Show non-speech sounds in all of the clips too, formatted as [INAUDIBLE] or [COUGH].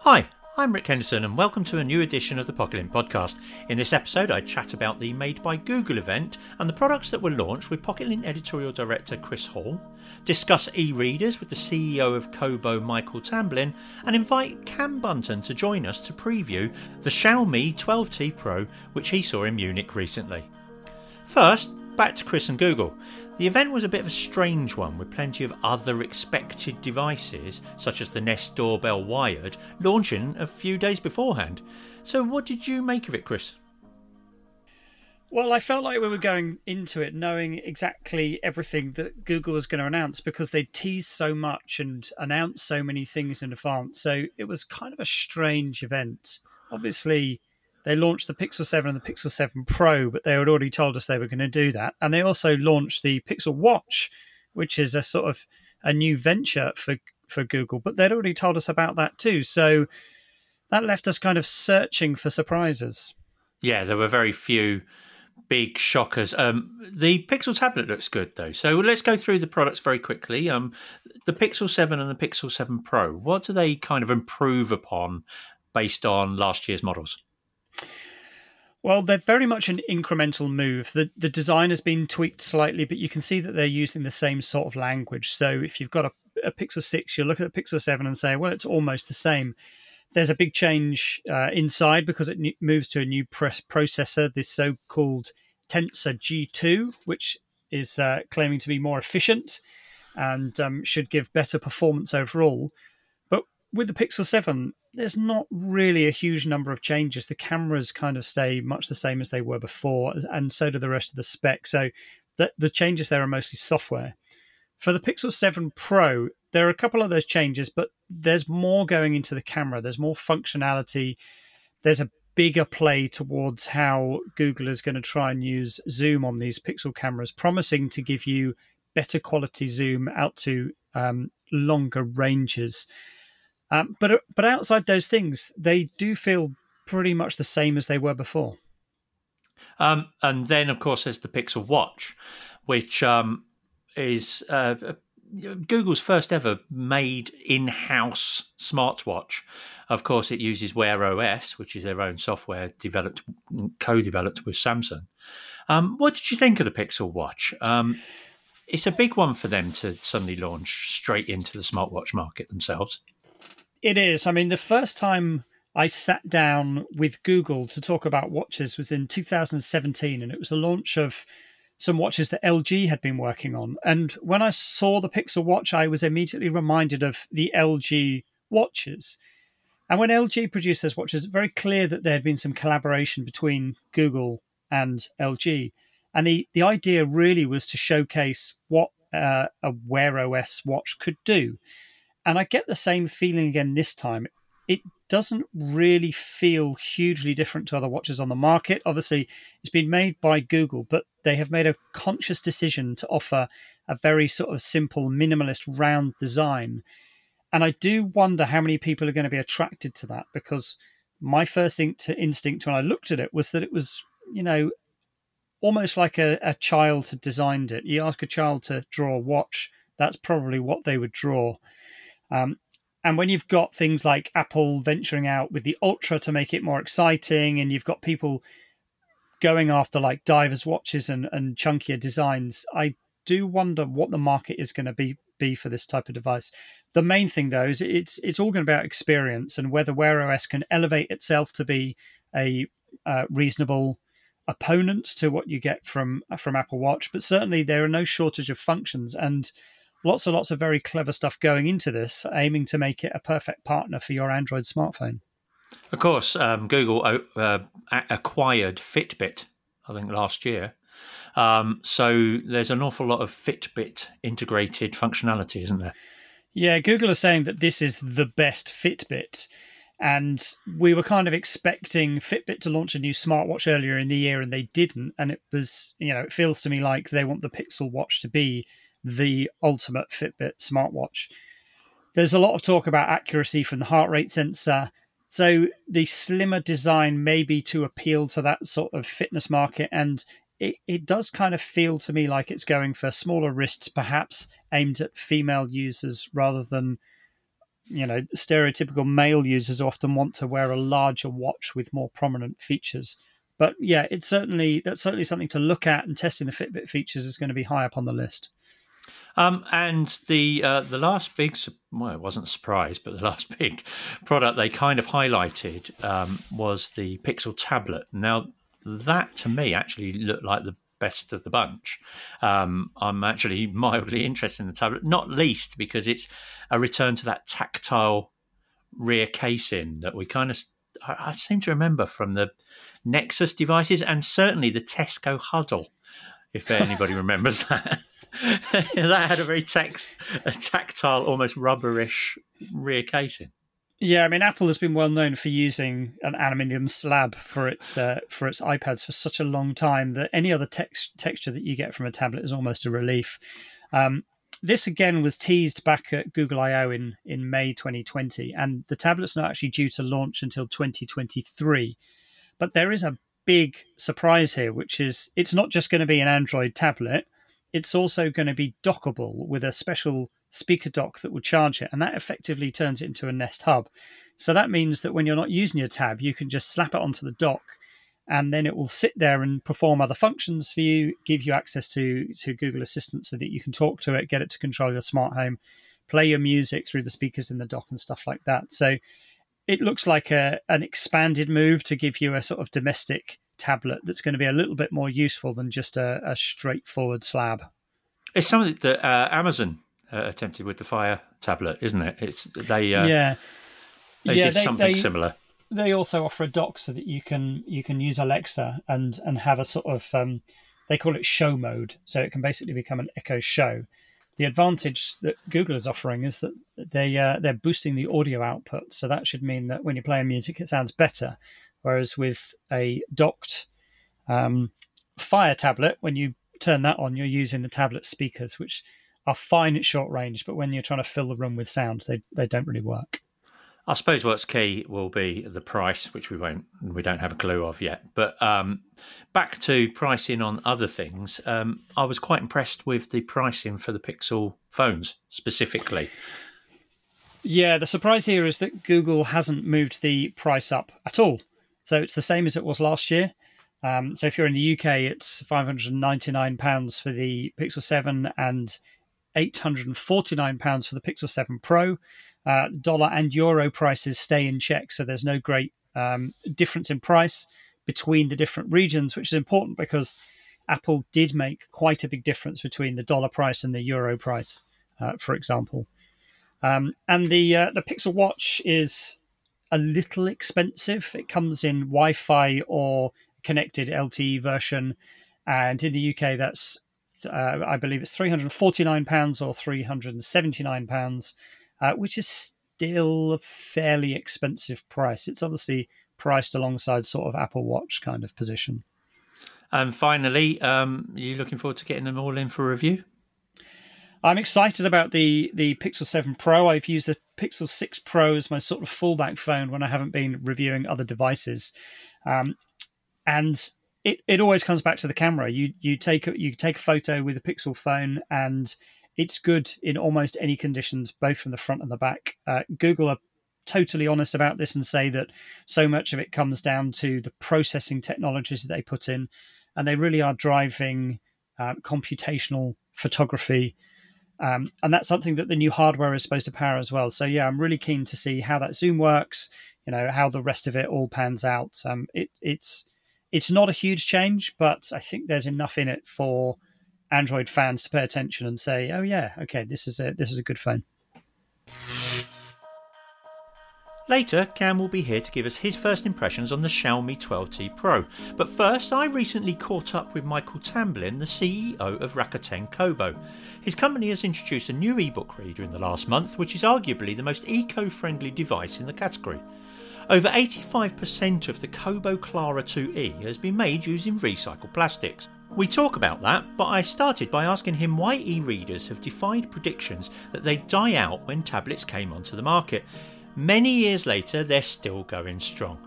Hi, I'm Rik Henderson, and welcome to a new edition of the Pocket podcast. In this episode, I chat about the Made by Google event and the products that were launched with Pocketlint editorial director Chris Hall, discuss e readers with the CEO of Kobo, Michael Tamblyn, and invite Cam Bunton to join us to preview the Xiaomi 12T Pro, which he saw in Munich recently. First, back to Chris and Google. The event was a bit of a strange one, with plenty of other expected devices, such as the Nest Doorbell Wired, launching a few days beforehand. So, what did you make of it, Chris? Well, I felt like we were going into it knowing exactly everything that Google was going to announce because they teased so much and announced so many things in advance. So it was kind of a strange event. Obviously, they launched the Pixel 7 and the Pixel 7 Pro, but they had already told us they were going to do that. And they also launched the Pixel Watch, which is a sort of a new venture for for Google, but they'd already told us about that too. So that left us kind of searching for surprises. Yeah, there were very few big shockers. Um, the Pixel tablet looks good though, so let's go through the products very quickly. Um, the Pixel Seven and the Pixel Seven Pro. What do they kind of improve upon based on last year's models? Well, they're very much an incremental move. The the design has been tweaked slightly, but you can see that they're using the same sort of language. So if you've got a, a Pixel 6, you'll look at the Pixel 7 and say, well, it's almost the same. There's a big change uh, inside because it moves to a new processor, this so called Tensor G2, which is uh, claiming to be more efficient and um, should give better performance overall. But with the Pixel 7, there's not really a huge number of changes. The cameras kind of stay much the same as they were before, and so do the rest of the spec. So the, the changes there are mostly software. For the Pixel 7 Pro, there are a couple of those changes, but there's more going into the camera. There's more functionality. There's a bigger play towards how Google is going to try and use zoom on these Pixel cameras, promising to give you better quality zoom out to um, longer ranges. Um, but but outside those things, they do feel pretty much the same as they were before. Um, and then, of course, there's the Pixel Watch, which um, is uh, Google's first ever made in-house smartwatch. Of course, it uses Wear OS, which is their own software developed, co-developed with Samsung. Um, what did you think of the Pixel Watch? Um, it's a big one for them to suddenly launch straight into the smartwatch market themselves. It is. I mean, the first time I sat down with Google to talk about watches was in 2017, and it was the launch of some watches that LG had been working on. And when I saw the Pixel Watch, I was immediately reminded of the LG watches. And when LG produced those watches, very clear that there had been some collaboration between Google and LG. And the, the idea really was to showcase what uh, a Wear OS watch could do. And I get the same feeling again this time. It doesn't really feel hugely different to other watches on the market. Obviously, it's been made by Google, but they have made a conscious decision to offer a very sort of simple, minimalist, round design. And I do wonder how many people are going to be attracted to that because my first instinct when I looked at it was that it was, you know, almost like a, a child had designed it. You ask a child to draw a watch, that's probably what they would draw. Um, and when you've got things like Apple venturing out with the Ultra to make it more exciting, and you've got people going after like divers watches and, and chunkier designs, I do wonder what the market is going to be be for this type of device. The main thing though is it's it's all going about experience and whether Wear OS can elevate itself to be a uh, reasonable opponent to what you get from from Apple Watch. But certainly there are no shortage of functions and lots and lots of very clever stuff going into this, aiming to make it a perfect partner for your Android smartphone. Of course, um, Google uh, uh acquired Fitbit, I think, last year. Um, so there's an awful lot of Fitbit integrated functionality, isn't there? Yeah, Google is saying that this is the best Fitbit. And we were kind of expecting Fitbit to launch a new smartwatch earlier in the year, and they didn't. And it was, you know, it feels to me like they want the Pixel Watch to be the ultimate Fitbit smartwatch. There's a lot of talk about accuracy from the heart rate sensor. So the slimmer design may be to appeal to that sort of fitness market. And it, it does kind of feel to me like it's going for smaller wrists, perhaps aimed at female users rather than, you know, stereotypical male users often want to wear a larger watch with more prominent features. But yeah, it's certainly that's certainly something to look at, and testing the Fitbit features is going to be high up on the list. Um, and the uh, the last big well, it wasn't a surprise, but the [LAUGHS] last big product they kind of highlighted um, was the Pixel tablet. Now that to me actually looked like the best of the bunch. Um, I'm actually [LAUGHS] mildly interested in the tablet, not least because it's a return to that tactile rear casing that we kind of I, I seem to remember from the Nexus devices and certainly the Tesco Hudl, if anybody [LAUGHS] remembers that. [LAUGHS] that had a very text, a tactile, almost rubberish rear casing. Yeah, I mean, Apple has been well known for using an aluminium slab for its uh, for its iPads for such a long time that any other text, texture that you get from a tablet is almost a relief. Um, this again was teased back at Google I/O in in May 2020, and the tablet's not actually due to launch until 2023. But there is a big surprise here, which is it's not just going to be an Android tablet it's also going to be dockable with a special speaker dock that will charge it, and that effectively turns it into a Nest Hub. So that means that when you're not using your tab, you can just slap it onto the dock, and then it will sit there and perform other functions for you, give you access to to Google Assistant so that you can talk to it, get it to control your smart home, play your music through the speakers in the dock and stuff like that. So it looks like a an expanded move to give you a sort of domestic tablet that's going to be a little bit more useful than just a, a straightforward slab. It's something that uh, Amazon uh, attempted with the Fire tablet, isn't it? It's they uh, yeah they yeah, did they, something they, similar. They also offer a dock so that you can you can use Alexa and and have a sort of um, they call it show mode, so it can basically become an Echo Show. The advantage that Google is offering is that they uh, they're boosting the audio output, so that should mean that when you're playing music, it sounds better. Whereas with a docked um, Fire tablet, when you turn that on, you're using the tablet speakers, which are fine at short range, but when you're trying to fill the room with sound, they they don't really work. I suppose what's key will be the price, which we won't, we don't have a clue of yet. But um, back to pricing on other things, um, I was quite impressed with the pricing for the Pixel phones specifically. Yeah, the surprise here is that Google hasn't moved the price up at all. So it's the same as it was last year. Um, so if you're in the UK, it's £599 for the Pixel 7 and £849 for the Pixel 7 Pro. Uh, dollar and euro prices stay in check, so there's no great um, difference in price between the different regions, which is important because Apple did make quite a big difference between the dollar price and the euro price, uh, for example. Um, and the uh, the Pixel Watch is a little expensive. It comes in Wi-Fi or connected LTE version, and in the UK, that's uh, I believe it's three hundred forty nine pounds or three hundred and seventy nine pounds, uh, which is still a fairly expensive price. It's obviously priced alongside sort of Apple Watch kind of position. And finally, um, are you looking forward to getting them all in for review? I'm excited about the the Pixel 7 Pro. I've used the Pixel 6 Pro as my sort of fallback phone when I haven't been reviewing other devices, um, and it, it always comes back to the camera. You you take a, you take a photo with a Pixel phone, and it's good in almost any conditions, both from the front and the back. Uh, Google are totally honest about this and say that so much of it comes down to the processing technologies that they put in, and they really are driving uh, computational photography um, and that's something that the new hardware is supposed to power as well. So yeah, I'm really keen to see how that zoom works. You know how the rest of it all pans out. Um, it, it's it's not a huge change, but I think there's enough in it for Android fans to pay attention and say, "Oh yeah, okay, this is a this is a good phone." Later, Cam will be here to give us his first impressions on the Xiaomi 12T Pro. But first, I recently caught up with Michael Tamblyn, the CEO of Rakuten Kobo. His company has introduced a new ebook reader in the last month, which is arguably the most eco friendly device in the category. Over 85% of the Kobo Clara 2e has been made using recycled plastics. We talk about that, but I started by asking him why e readers have defied predictions that they'd die out when tablets came onto the market. Many years later, they're still going strong.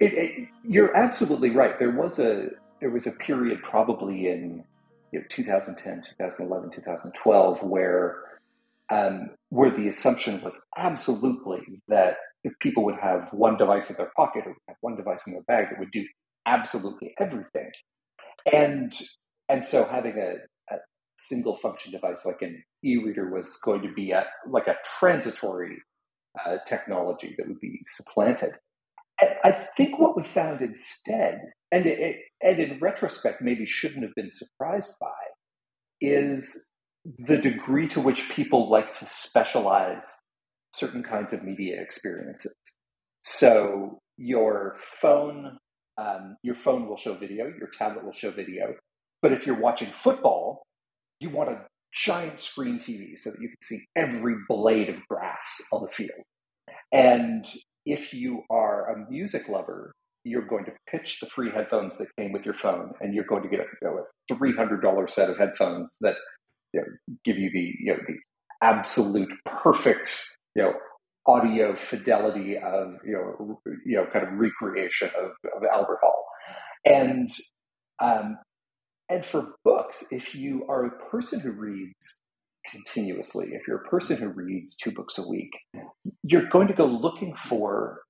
It, it, you're absolutely right. There was a there was a period probably in you know, 2010, 2011, 2012 where um, where the assumption was absolutely that people would have one device in their pocket or one device in their bag that would do absolutely everything, and and so having a, a single function device like an e-reader was going to be a, like a transitory uh, technology that would be supplanted. And I think what we found instead, and, it, and in retrospect, maybe shouldn't have been surprised by, is the degree to which people like to specialize certain kinds of media experiences. So your phone, um, your phone will show video, your tablet will show video, but if you're watching football, you want a giant screen TV so that you can see every blade of grass on the field. And if you are a music lover, you're going to pitch the free headphones that came with your phone, and you're going to get a three hundred dollar set of headphones that you know, give you the you know the absolute perfect you know audio fidelity of you know you know kind of recreation of, of Albert Hall, and um, and for books, if you are a person who reads continuously, if you're a person who reads two books a week, you're going to go looking for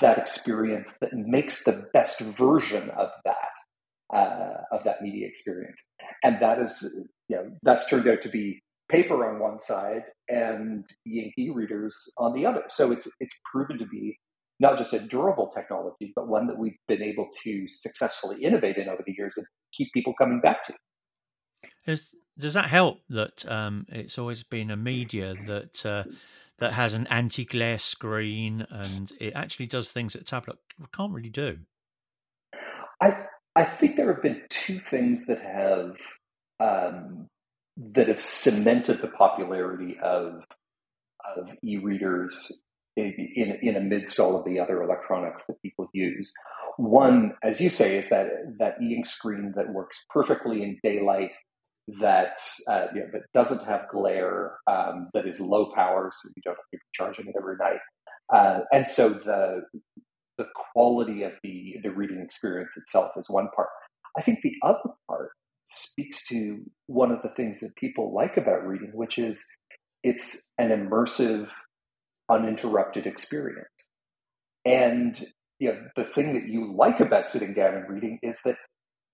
that experience that makes the best version of that uh, of that media experience, and that is you know that's turned out to be paper on one side and e readers on the other. So it's it's proven to be not just a durable technology, but one that we've been able to successfully innovate in over the years and keep people coming back to. Is, does that help that um, it's always been a media that uh, that has an anti-glare screen and it actually does things that tablet can't really do? I I think there have been two things that have um, that have cemented the popularity of of e-readers in, in amidst all of the other electronics that people use. One, as you say, is that that e-ink screen that works perfectly in daylight, that uh, you know, that doesn't have glare, um, that is low power, so you don't have to be charging it every night, uh, and so the the quality of the the reading experience itself is one part. I think the other part speaks to one of the things that people like about reading, which is it's an immersive uninterrupted experience. And you know, the thing that you like about sitting down and reading is that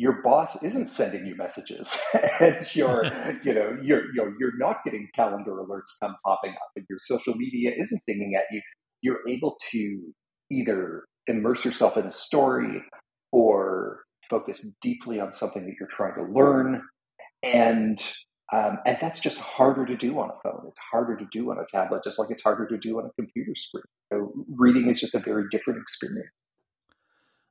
your boss isn't sending you messages [LAUGHS] and you're [LAUGHS] you know you're you know, you're not getting calendar alerts come popping up and your social media isn't dinging at you you're able to either immerse yourself in a story or focus deeply on something that you're trying to learn and um, and that's just harder to do on a phone. It's harder to do on a tablet, just like it's harder to do on a computer screen. So reading is just a very different experience.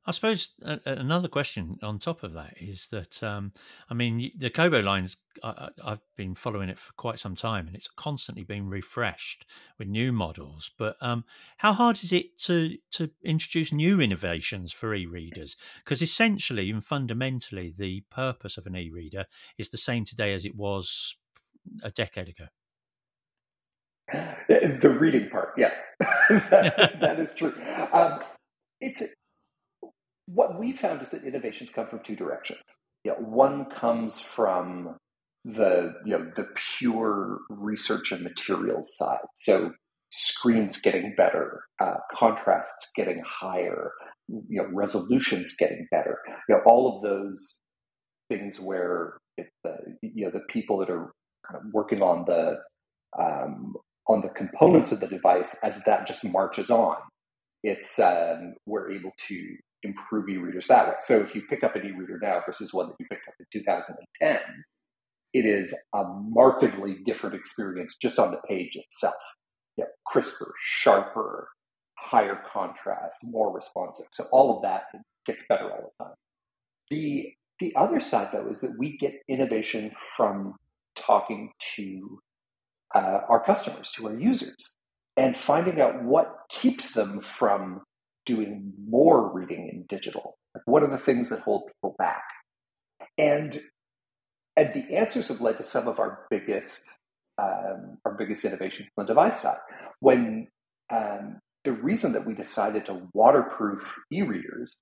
I suppose another question on top of that is that um, I mean the Kobo lines I, have been following it for quite some time and it's constantly being refreshed with new models. But um, how hard is it to to introduce new innovations for e-readers? Because essentially and fundamentally, the purpose of an e-reader is the same today as it was a decade ago. [LAUGHS] The reading part, yes, [LAUGHS] that, that is true. Um, it's what we found is that innovations come from two directions. You know, one comes from the you know the pure research and materials side. So screens getting better, uh, contrasts getting higher, you know, resolutions getting better. You know, all of those things where it's the you know the people that are kind of working on the um, on the components of the device as that just marches on. It's um, we're able to improve e-readers that way. So if you pick up an e-reader now versus one that you picked up in 2010, it is a markedly different experience just on the page itself. You know, crisper, sharper, higher contrast, more responsive. So all of that gets better all the time. The the other side, though, is that we get innovation from talking to uh, our customers, to our users, and finding out what keeps them from doing more reading in digital. Like what are the things that hold people back? And and the answers have led to some of our biggest um, our biggest innovations on the device side. When um, the reason that we decided to waterproof e-readers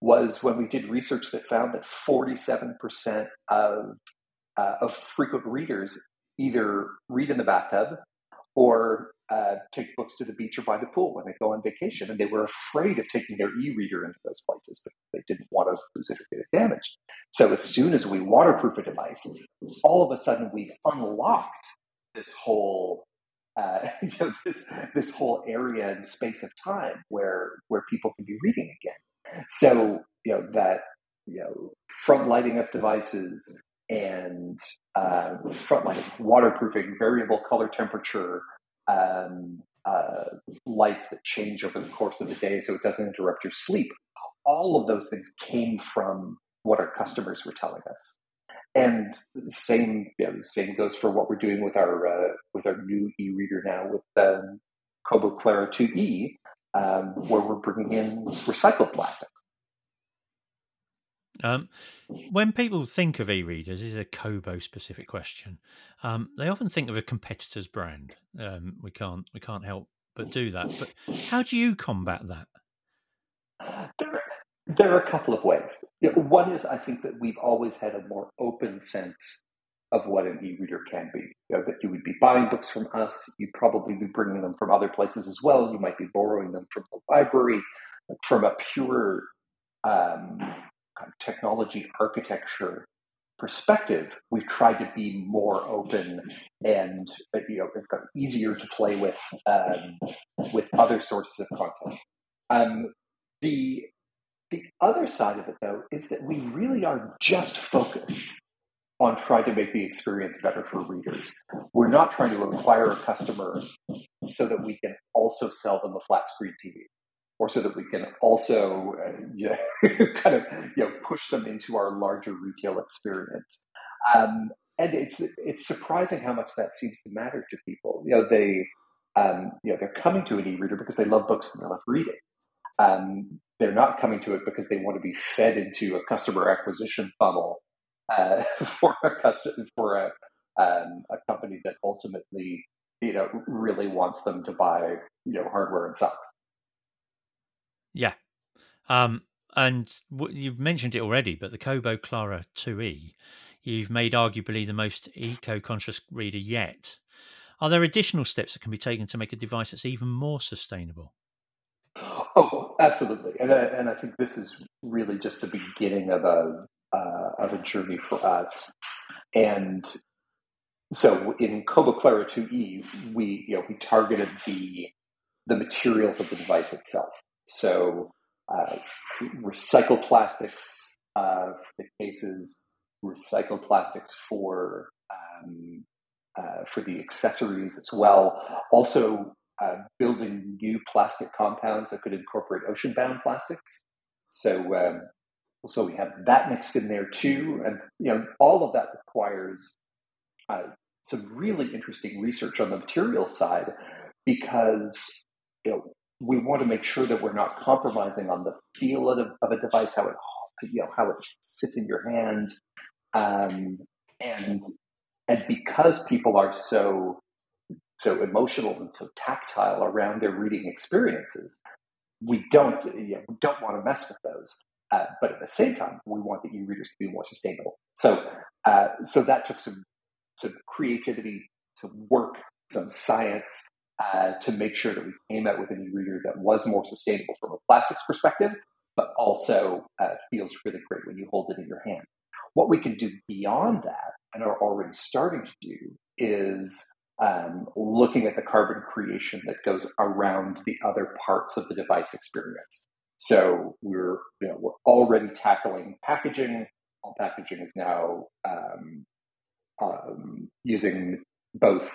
was when we did research that found that 47% of, uh, of frequent readers either read in the bathtub or uh, take books to the beach or by the pool when they go on vacation. And they were afraid of taking their e reader into those places because they didn't want to lose it or get it damaged. So as soon as we waterproof a device, all of a sudden we've unlocked this whole uh, [LAUGHS] you know, this this whole area and space of time where where people can be reading again. So you know that you know front lighting of devices and uh, front lighting, waterproofing, variable color temperature, um, uh, lights that change over the course of the day so it doesn't interrupt your sleep. All of those things came from what our customers were telling us. And the same, you know, same goes for what we're doing with our uh, with our new e-reader now with um, Kobo Clara 2e, um, where we're bringing in recycled plastics. Um, when people think of e-readers, this is a Kobo specific question. Um, they often think of a competitor's brand. Um, we can't we can't help but do that. But how do you combat that? There, there are a couple of ways. You know, one is I think that we've always had a more open sense of what an e-reader can be. You know, that you would be buying books from us, you'd probably be bringing them from other places as well. You might be borrowing them from the library. From a pure um, kind of technology architecture perspective, we've tried to be more open and you know easier to play with um, with other sources of content. Um, the the other side of it, though, is that we really are just focused on trying to make the experience better for readers. We're not trying to acquire a customer so that we can also sell them a flat screen TV or so that we can also uh, [LAUGHS] know, kind of you know push them into our larger retail experience. Um, and it's it's surprising how much that seems to matter to people. You know, they um, you know they're coming to an e-reader because they love books and they love reading. Um, they're not coming to it because they want to be fed into a customer acquisition funnel uh, [LAUGHS] for a custom, for a um, a company that ultimately you know really wants them to buy you know hardware and socks. Yeah. Um, and w- you've mentioned it already, but the Kobo Clara 2E, you've made arguably the most eco conscious reader yet. Are there additional steps that can be taken to make a device that's even more sustainable? Oh, absolutely, and I, and I think this is really just the beginning of a uh, of a journey for us. And so, in Kobo Clara 2e, we you know we targeted the the materials of the device itself. So, uh, recycled plastics uh, for the cases, recycled plastics for um, uh, for the accessories as well. Also, uh, building new plastic compounds that could incorporate ocean-bound plastics. So, um, so we have that mixed in there too, and you know, all of that requires uh, some really interesting research on the material side because you know we want to make sure that we're not compromising on the feel of, of a device, how it you know how it sits in your hand, um, and and because people are so so emotional and so tactile around their reading experiences, we don't you know, we don't want to mess with those. Uh, but at the same time, we want the e-readers to be more sustainable. So uh, so that took some some creativity, some work, some science, uh, to make sure that we came out with an e-reader that was more sustainable from a plastics perspective, but also uh, feels really great when you hold it in your hand. What we can do beyond that, and are already starting to do, is um, looking at the carbon creation that goes around the other parts of the device experience. So we're you know we're already tackling packaging. All packaging is now um, um, using both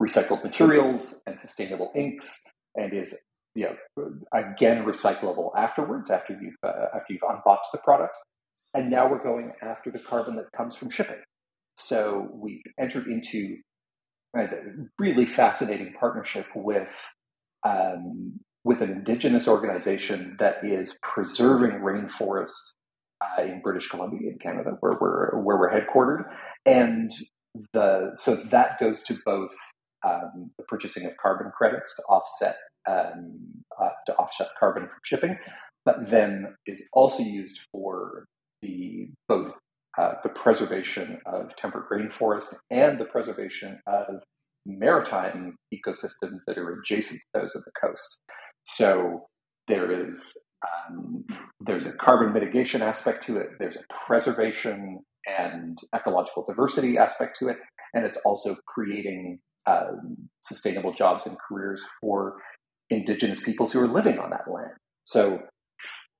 recycled materials and sustainable inks, and is you know again recyclable afterwards after you've uh, after you've unboxed the product. And now we're going after the carbon that comes from shipping. So we've entered into a really fascinating partnership with um, with an indigenous organization that is preserving rainforest uh, in British Columbia in Canada, where we're where we're headquartered, and the so that goes to both um, the purchasing of carbon credits to offset um, uh, to offset carbon from shipping, but then is also used for the both uh, the preservation of temperate rainforests and the preservation of maritime ecosystems that are adjacent to those of the coast. So there is um, there's a carbon mitigation aspect to it. There's a preservation and ecological diversity aspect to it, and it's also creating um, sustainable jobs and careers for indigenous peoples who are living on that land. So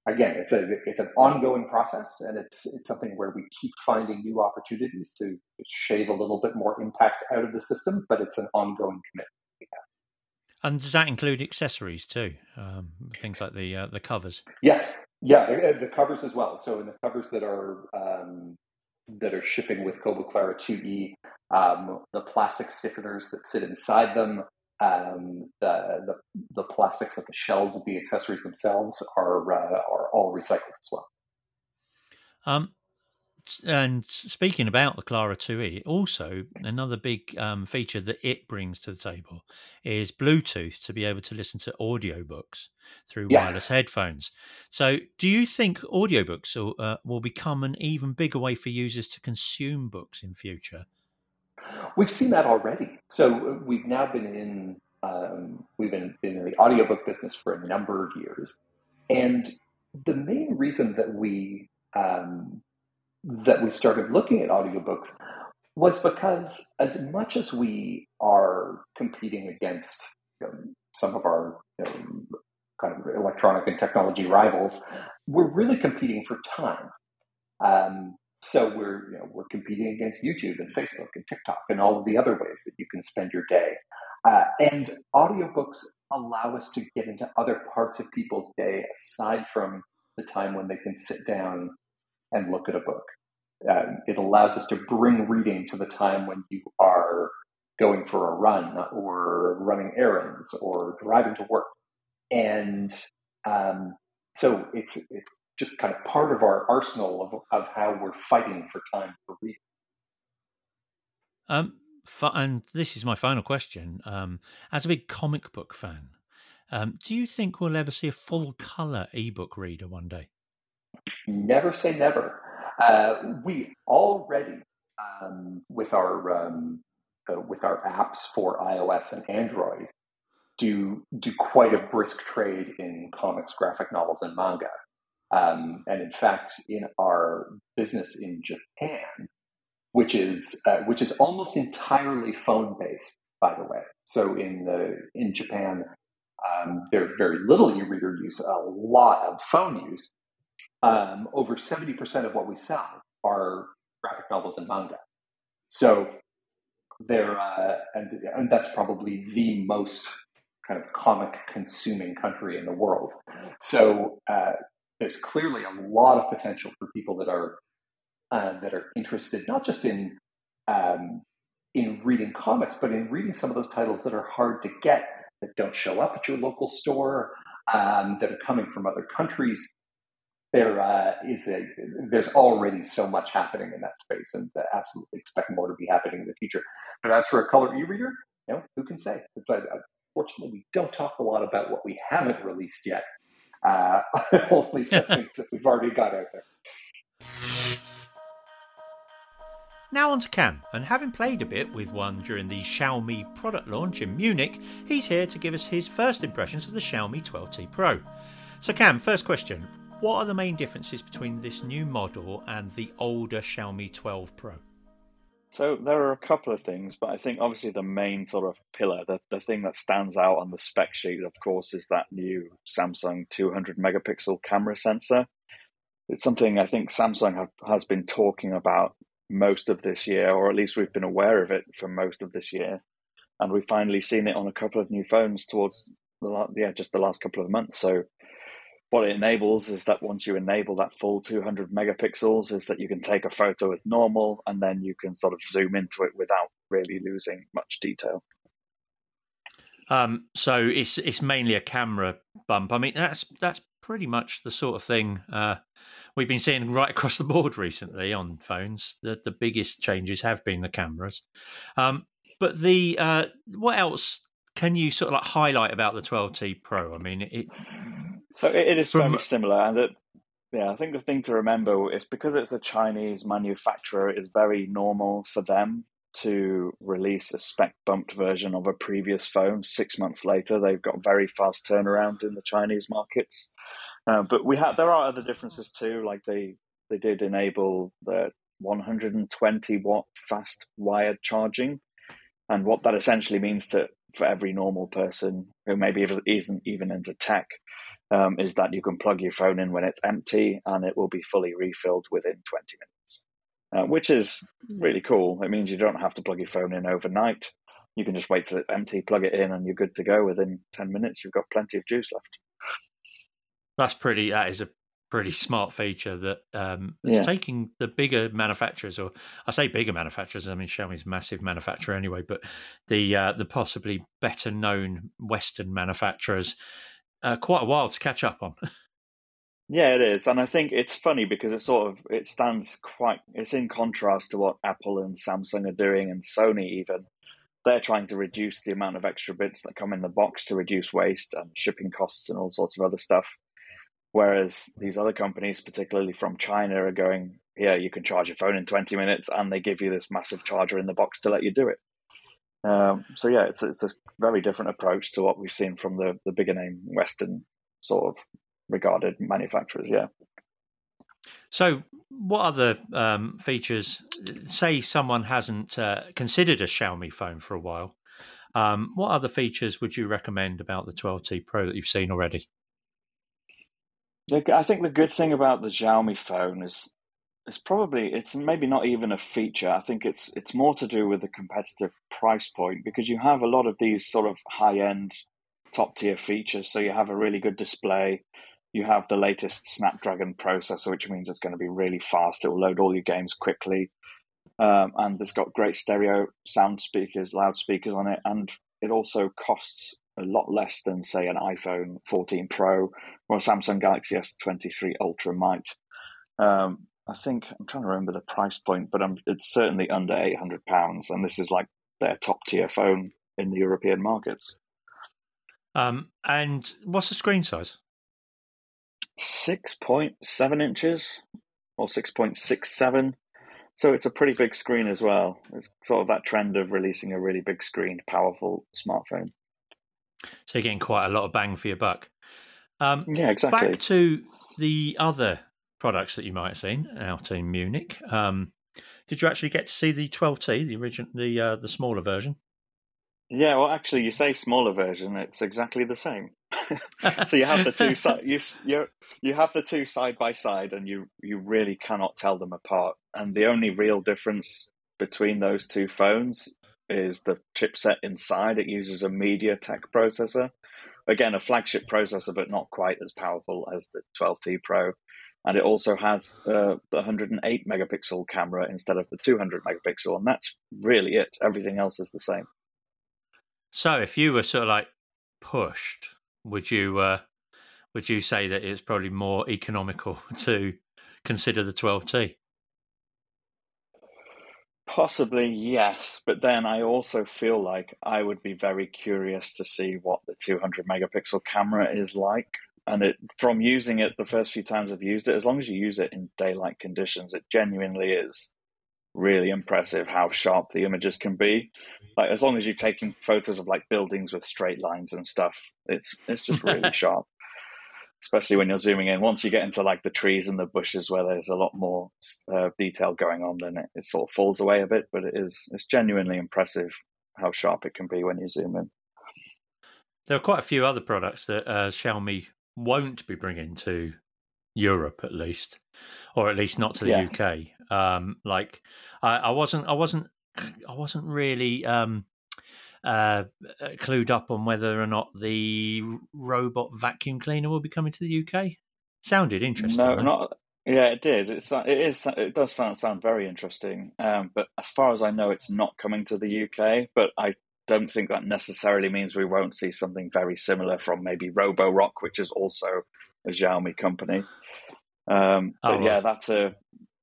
again, it's a it's an ongoing process, and it's it's something where we keep finding new opportunities to shave a little bit more impact out of the system, but it's an ongoing commitment. And does that include accessories too? Um, things like the uh, the covers. Yes, yeah, the, the, covers as well. So in the covers that are um, that are shipping with Kobo Clara 2E, um, the plastic stiffeners that sit inside them, um, the, the, the plastics of the shells of the accessories themselves are uh, are all recycled as well. Um, and speaking about the Clara 2E, also another big um, feature that it brings to the table is Bluetooth to be able to listen to audiobooks through yes. wireless headphones. So, do you think audiobooks will, uh, will become an even bigger way for users to consume books in future? We've seen that already. So, uh, we've now been in um, we've been, been in the audiobook business for a number of years, and the main reason that we um, that we started looking at audiobooks was because as much as we are competing against some of our kind of electronic and technology rivals, we're really competing for time. Um, so we're you know we're competing against YouTube and Facebook and TikTok and all of the other ways that you can spend your day. Uh, and audiobooks allow us to get into other parts of people's day aside from the time when they can sit down and look at a book. Uh, it allows us to bring reading to the time when you are going for a run or running errands or driving to work. And um, so it's it's just kind of part of our arsenal of, of how we're fighting for time for reading. Um, and this is my final question. Um, as a big comic book fan, um, do you think we'll ever see a full color ebook reader one day? Never say never. Uh, we already, um, with our um, uh, with our apps for iOS and Android, do do quite a brisk trade in comics, graphic novels, and manga. Um, and in fact, in our business in Japan, which is uh, which is almost entirely phone based, by the way. So in the in Japan, um, there's very little e-reader use, a lot of phone use, um, over 70% of what we sell are graphic novels and manga. So they're, uh, and, and that's probably the most kind of comic consuming country in the world. So uh, there's clearly a lot of potential for people that are uh, that are interested not just in um, in reading comics, but in reading some of those titles that are hard to get, that don't show up at your local store, um, that are coming from other countries there uh, is a there's already so much happening in that space, and uh, absolutely expect more to be happening in the future. But as for a color e-reader, you know, who can say? It's uh, fortunately we don't talk a lot about what we haven't released yet. Uh, [LAUGHS] only [LAUGHS] things that we've already got out there. Now on to Cam, and having played a bit with one during the Xiaomi product launch in Munich, he's here to give us his first impressions of the Xiaomi 12T Pro. So Cam, first question, what are the main differences between this new model and the older Xiaomi 12 Pro? So there are a couple of things, but I think obviously the main sort of pillar, the, the thing that stands out on the spec sheet, of course, is that new Samsung 200 megapixel camera sensor. It's something I think Samsung have, has been talking about most of this year, or at least we've been aware of it for most of this year. and we've finally seen it on a couple of new phones towards the yeah just the last couple of months. So what it enables is that once you enable that full 200 megapixels is that you can take a photo as normal and then you can sort of zoom into it without really losing much detail um, so it's it's mainly a camera bump i mean that's that's pretty much the sort of thing uh, we've been seeing right across the board recently on phones the the biggest changes have been the cameras um, but the uh, what else can you sort of like highlight about the 12T Pro? I mean, it. So it is from, very similar, and that yeah, I think the thing to remember is because it's a Chinese manufacturer, it is very normal for them to release a spec bumped version of a previous phone six months later. They've got very fast turnaround in the Chinese markets. Uh, but we have there are other differences too, like they they did enable the 120 watt fast wired charging, and what that essentially means to for every normal person who maybe isn't even into tech um, is that you can plug your phone in when it's empty and it will be fully refilled within 20 minutes, uh, which is really cool. It means you don't have to plug your phone in overnight. You can just wait till it's empty, plug it in, and you're good to go. Within 10 minutes, you've got plenty of juice left. That's pretty, that is a pretty smart feature that um, it's yeah. taking the bigger manufacturers, or I say bigger manufacturers. I mean, Xiaomi's massive manufacturer anyway, but the uh, the possibly better known Western manufacturers uh, quite a while to catch up on. [LAUGHS] yeah, it is, and I think it's funny because it sort of it stands quite. It's in contrast to what Apple and Samsung are doing, and Sony even. They're trying to reduce the amount of extra bits that come in the box to reduce waste and shipping costs and all sorts of other stuff. Whereas these other companies, particularly from China, are going, yeah, you can charge your phone in 20 minutes and they give you this massive charger in the box to let you do it. Um, so, yeah, it's, it's a very different approach to what we've seen from the, the bigger name Western sort of regarded manufacturers. Yeah. So, what other um, features, say someone hasn't uh, considered a Xiaomi phone for a while, um, what other features would you recommend about the 12T Pro that you've seen already? I think the good thing about the Xiaomi phone is it's probably it's maybe not even a feature. I think it's it's more to do with the competitive price point because you have a lot of these sort of high end top tier features. So you have a really good display. You have the latest Snapdragon processor, which means it's going to be really fast. It will load all your games quickly. Um, and it's got great stereo sound speakers, loudspeakers on it, and it also costs a lot less than, say, an iPhone 14 Pro or a Samsung Galaxy S23 Ultra might. Um, I think I'm trying to remember the price point, but I'm, it's certainly under 800 pounds, and this is like their top tier phone in the European markets. Um, and what's the screen size? 6.7 inches or 6.67. So it's a pretty big screen as well. It's sort of that trend of releasing a really big screen, powerful smartphone. So you're getting quite a lot of bang for your buck. Um, yeah, exactly. Back to the other products that you might have seen out in Munich. Um, did you actually get to see the 12T, the original, the uh, the smaller version? Yeah, well, actually, you say smaller version; it's exactly the same. [LAUGHS] so you have the two side, you you you have the two side by side, and you you really cannot tell them apart. And the only real difference between those two phones is the chipset inside. It uses a MediaTek processor. Again, a flagship processor, but not quite as powerful as the 12T Pro. And it also has uh, the 108 megapixel camera instead of the 200 megapixel. And that's really it. Everything else is the same. So if you were sort of like pushed, would you uh, would you say that it's probably more economical [LAUGHS] to consider the 12T? Possibly, yes. But then I also feel like I would be very curious to see what the 200 megapixel camera is like. And it, from using it the first few times I've used it, as long as you use it in daylight conditions, it genuinely is really impressive how sharp the images can be. Like as long as you're taking photos of like buildings with straight lines and stuff, it's it's just really [LAUGHS] sharp especially when you're zooming in. Once you get into like the trees and the bushes where there's a lot more uh, detail going on, then it, it, sort of falls away a bit. But it is it's genuinely impressive how sharp it can be when you zoom in. There are quite a few other products that uh, Xiaomi won't be bringing to Europe, at least, or at least not to the yes. UK. Um, like I, I, wasn't, I wasn't, [CLEARS THROAT] I wasn't really. Um, uh, clued up on whether or not the robot vacuum cleaner will be coming to the UK? Sounded interesting. No, though. not. Yeah, it did. It's it is it does sound sound very interesting. Um, but as far as I know, it's not coming to the UK. But I don't think that necessarily means we won't see something very similar from maybe Roborock, which is also a Xiaomi company. Um, Oh, but yeah, well. that's a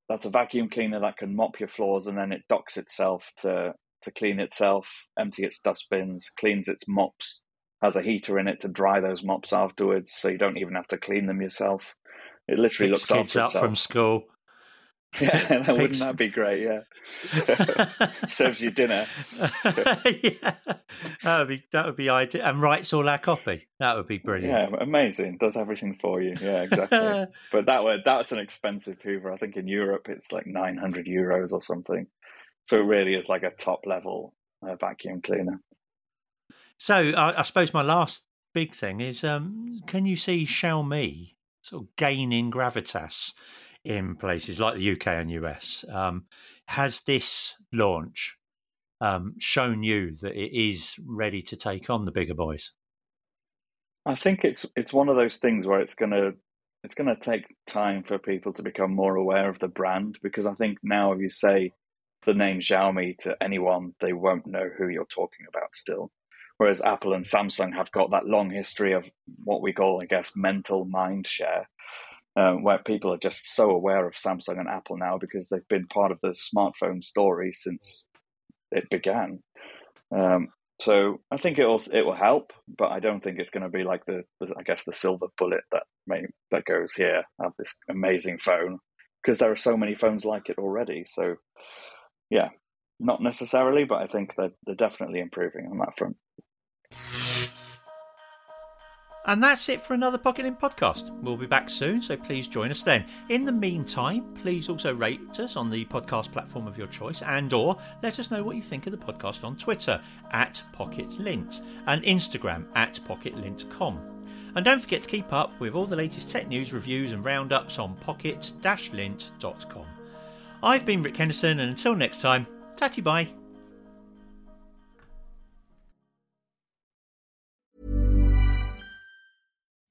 that's a vacuum cleaner that can mop your floors and then it docks itself to to clean itself, empty its dustbins, cleans its mops, has a heater in it to dry those mops afterwards, so you don't even have to clean them yourself. It literally Picks looks kids after up itself. from school. [LAUGHS] Yeah, that, wouldn't that be great? Yeah, [LAUGHS] serves you dinner. [LAUGHS] yeah, that would be that would be ideal, and writes all our copy. That would be brilliant. Yeah, amazing. Does everything for you. Yeah, exactly. but that way, that's an expensive Hoover. I think in Europe it's like nine hundred euros or something. So it really is like a top level uh, vacuum cleaner. So I, I suppose my last big thing is, um, can you see Xiaomi sort of gaining gravitas in places like the UK and US? Um, has this launch um, shown you that it is ready to take on the bigger boys? I think it's it's one of those things where it's gonna it's gonna take time for people to become more aware of the brand because I think now if you say the name Xiaomi to anyone, they won't know who you're talking about still. Whereas Apple and Samsung have got that long history of what we call, I guess, mental mind share, um, where people are just so aware of Samsung and Apple now because they've been part of the smartphone story since it began. Um, so I think it'll it will help, but I don't think it's going to be like the, the I guess the silver bullet that may, that goes here. I have this amazing phone because there are so many phones like it already. So yeah, not necessarily, but I think that they're definitely improving on that front. And that's it for another Pocket-lint podcast. We'll be back soon, so please join us then. In the meantime, please also rate us on the podcast platform of your choice and or let us know what you think of the podcast on Twitter at PocketLint and Instagram at PocketLint.com. And don't forget to keep up with all the latest tech news, reviews and roundups on pocket-lint.com. I've been Rik Henderson and until next time, tatty bye.